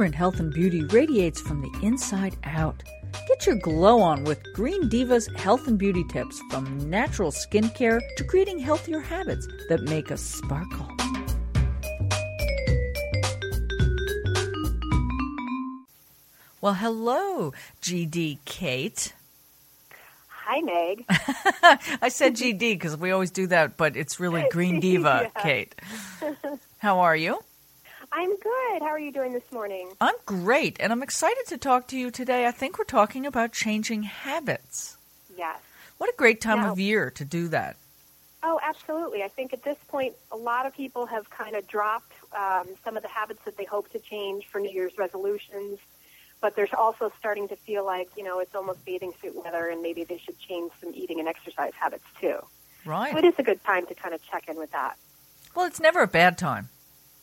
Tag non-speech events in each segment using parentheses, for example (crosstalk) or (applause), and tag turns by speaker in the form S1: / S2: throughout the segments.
S1: vibrant health and beauty radiates from the inside out. Get your glow on with Green Diva's health and beauty tips from natural skincare to creating healthier habits that make us sparkle. Well, hello, GD Kate.
S2: Hi, Meg. (laughs)
S1: I said GD because we always do that, but it's really (laughs) Green Diva,
S2: Yeah.
S1: Kate. (laughs) How are you?
S2: I'm good. How are you doing this morning?
S1: I'm great, and I'm excited to talk to you today. I think we're talking about changing habits.
S2: Yes.
S1: What a great time
S2: Yeah.
S1: of year to do that.
S2: Oh, absolutely. I think at this point, a lot of people have kind of dropped um, some of the habits that they hope to change for New Year's resolutions. But there's also starting to feel like, you know, it's almost bathing suit weather and maybe they should change some eating and exercise habits too. So
S1: Right.
S2: it is a good time to kind of check in with that.
S1: Well, it's never a bad time.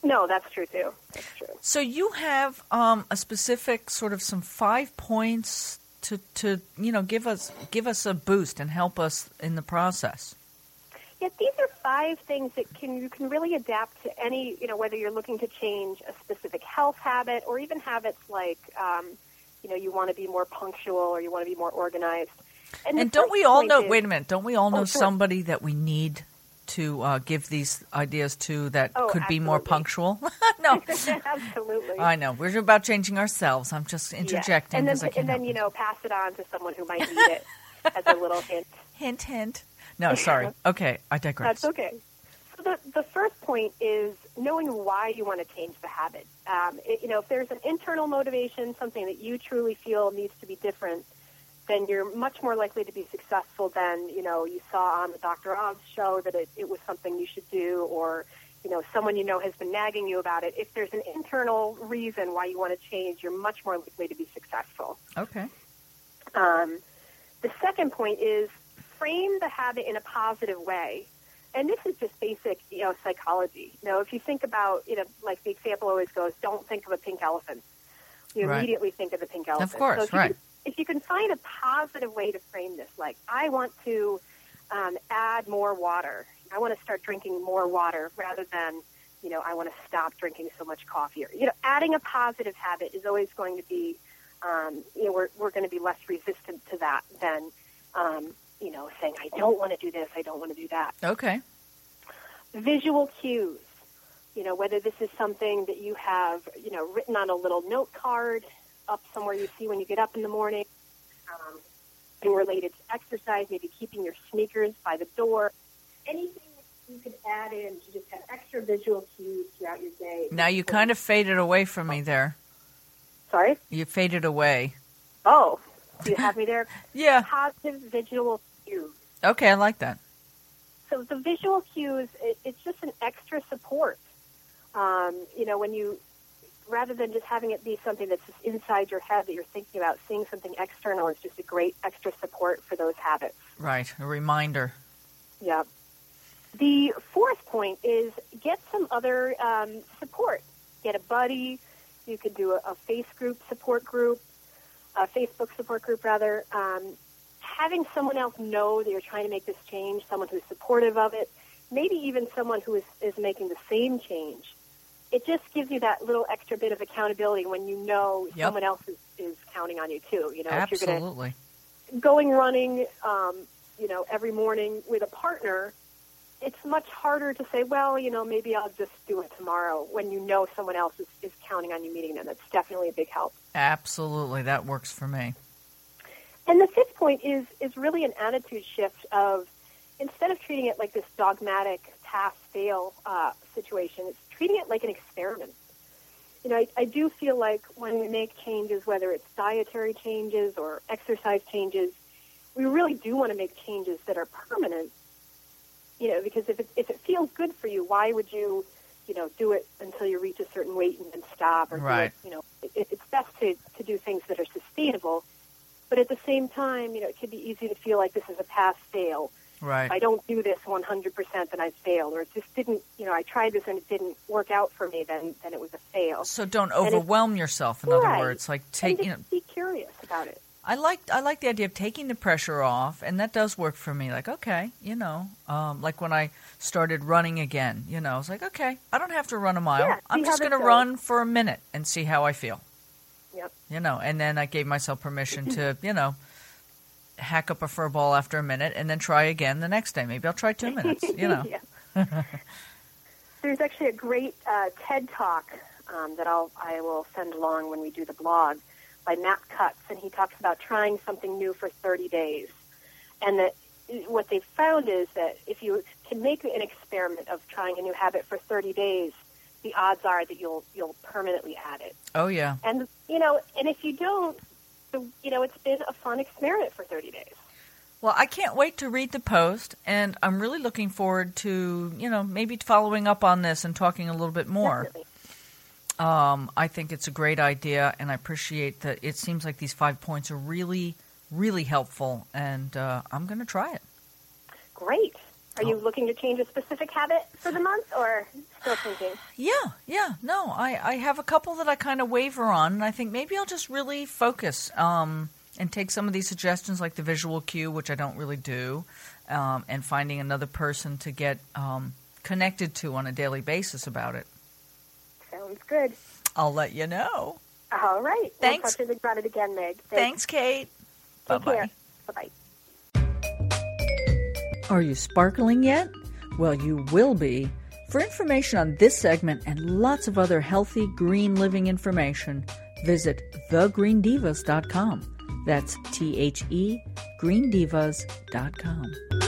S2: No, that's true too. That's true.
S1: So you have um, a specific sort of some five points to, to you know give us give us a boost and help us in the process.
S2: Yeah, these are five things that can you can really adapt to any, you know, whether you're looking to change a specific health habit or even habits like, um, you know, you want to be more punctual or you want to be more organized. the
S1: And don't we all know?
S2: is-
S1: Wait a minute. Don't we all know
S2: Oh, sure.
S1: somebody that we need to uh, give these ideas to that
S2: Oh,
S1: could be more punctual? (laughs) no, (laughs)
S2: Absolutely.
S1: I know. We're about changing ourselves. I'm just
S2: Yeah.
S1: interjecting
S2: And then, and then you know, pass it on to someone who might need it as a little hint. (laughs)
S1: Hint, hint. No, sorry. Okay, I digress.
S2: That's okay. So the, the first point is knowing why you want to change the habit. Um, it, you know, if there's an internal motivation, something that you truly feel needs to be different, then you're much more likely to be successful than, you know, you saw on the Dr. Oz show that it, it was something you should do or, you know, someone you know has been nagging you about it. If there's an internal reason why you want to change, you're much more likely to be successful.
S1: Okay.
S2: Um, the second point is frame the habit in a positive way. And this is just basic, you know, psychology. You know, if you think about, you know, like the example always goes, don't think of a pink elephant. You
S1: Right.
S2: immediately think of the pink elephant.
S1: Of course,
S2: so
S1: right.
S2: If you can find a positive way to frame this, like, I want to um, add more water. I want to start drinking more water rather than, you know, I want to stop drinking so much coffee. Or, you know, adding a positive habit is always going to be, um, you know, we're, we're going to be less resistant to that than, um, you know, saying, I don't want to do this, I don't want to do that.
S1: Okay.
S2: Visual cues, you know, whether this is something that you have, you know, written on a little note card up somewhere you see when you get up in the morning, um, and related to exercise, maybe keeping your sneakers by the door, anything you could add in to just have extra visual cues throughout your day.
S1: Now you kind of faded away from me there.
S2: Sorry?
S1: You faded away.
S2: Oh, do you have me there? (laughs)
S1: Yeah.
S2: Positive visual cues.
S1: Okay, I like that.
S2: So the visual cues, it, it's just an extra support. Um, you know, when you, rather than just having it be something that's just inside your head that you're thinking about, seeing something external is just a great extra support for those habits.
S1: Right. A reminder.
S2: Yeah. The fourth point is get some other um, support. Get a buddy. You could do a, a face group support group, a Facebook support group rather. Um, having someone else know that you're trying to make this change, someone who's supportive of it, maybe even someone who is, is making the same change. It just gives you that little extra bit of accountability when you know
S1: Yep.
S2: someone else is, is counting on you too. You know, if you're
S1: Absolutely.
S2: going running, um, you know, every morning with a partner, it's much harder to say, well, you know, maybe I'll just do it tomorrow when you know someone else is, is counting on you meeting them. That's definitely a big help.
S1: Absolutely. That works for me.
S2: And the fifth point is is really an attitude shift of instead of treating it like this dogmatic pass fail uh, situation, it's treating it like an experiment. You know, I, I do feel like when we make changes, whether it's dietary changes or exercise changes, we really do want to make changes that are permanent. You know, because if it, if it feels good for you, why would you, you know, do it until you reach a certain weight and then stop? Or do
S1: Right.
S2: it, you know, it, it's best to, to do things that are sustainable. But at the same time, you know, it can be easy to feel like this is a pass fail. If I don't do this 100%, then I failed. Or it just didn't, you know, I tried this and it didn't work out for me, then, then it was a fail.
S1: So don't overwhelm yourself. In other words, like take you know.
S2: be curious about it.
S1: I like I like the idea of taking the pressure off, and that does work for me. Like, okay, you know, um, like when I started running again, you know, I was like, okay, I don't have to run a mile.
S2: Yeah,
S1: I'm just going to run for a minute and see how I feel.
S2: Yep.
S1: You know, and then I gave myself permission to, you know, hack up a fur ball after a minute and then try again the next day. Maybe I'll try two minutes, you (laughs) know. (laughs)
S2: There's actually a great uh, TED talk um, that I'll I will send along when we do the blog by Matt Cutts, and he talks about trying something new for 30 days, and that what they've found is that if you can make an experiment of trying a new habit for 30 days, the odds are that you'll you'll permanently add it.
S1: Oh yeah.
S2: And you know, and if you don't, you know, it's been a fun experiment for 30 days.
S1: Well, I can't wait to read the post, and I'm really looking forward to, you know, maybe following up on this and talking a little bit more. Um, I think it's a great idea, and I appreciate that it seems like these five points are really, really helpful, and uh, I'm going to try it.
S2: Great. Are you oh. looking to change a specific habit for the month, or still thinking?
S1: Yeah, yeah. No, I, I have a couple that I kind of waver on, and I think maybe I'll just really focus. Um, and take some of these suggestions, like the visual cue, which I don't really do, um, and finding another person to get um, connected to on a daily basis about it.
S2: Sounds good.
S1: I'll let you know.
S2: All right.
S1: Thanks.
S2: We'll talk about it again, Meg.
S1: Thanks, Thanks Kate.
S2: Bye bye. Bye bye.
S1: Are you sparkling yet? Well, you will be. For information on this segment and lots of other healthy green living information, visit thegreendivas.com. That's T H E, greendivas.com.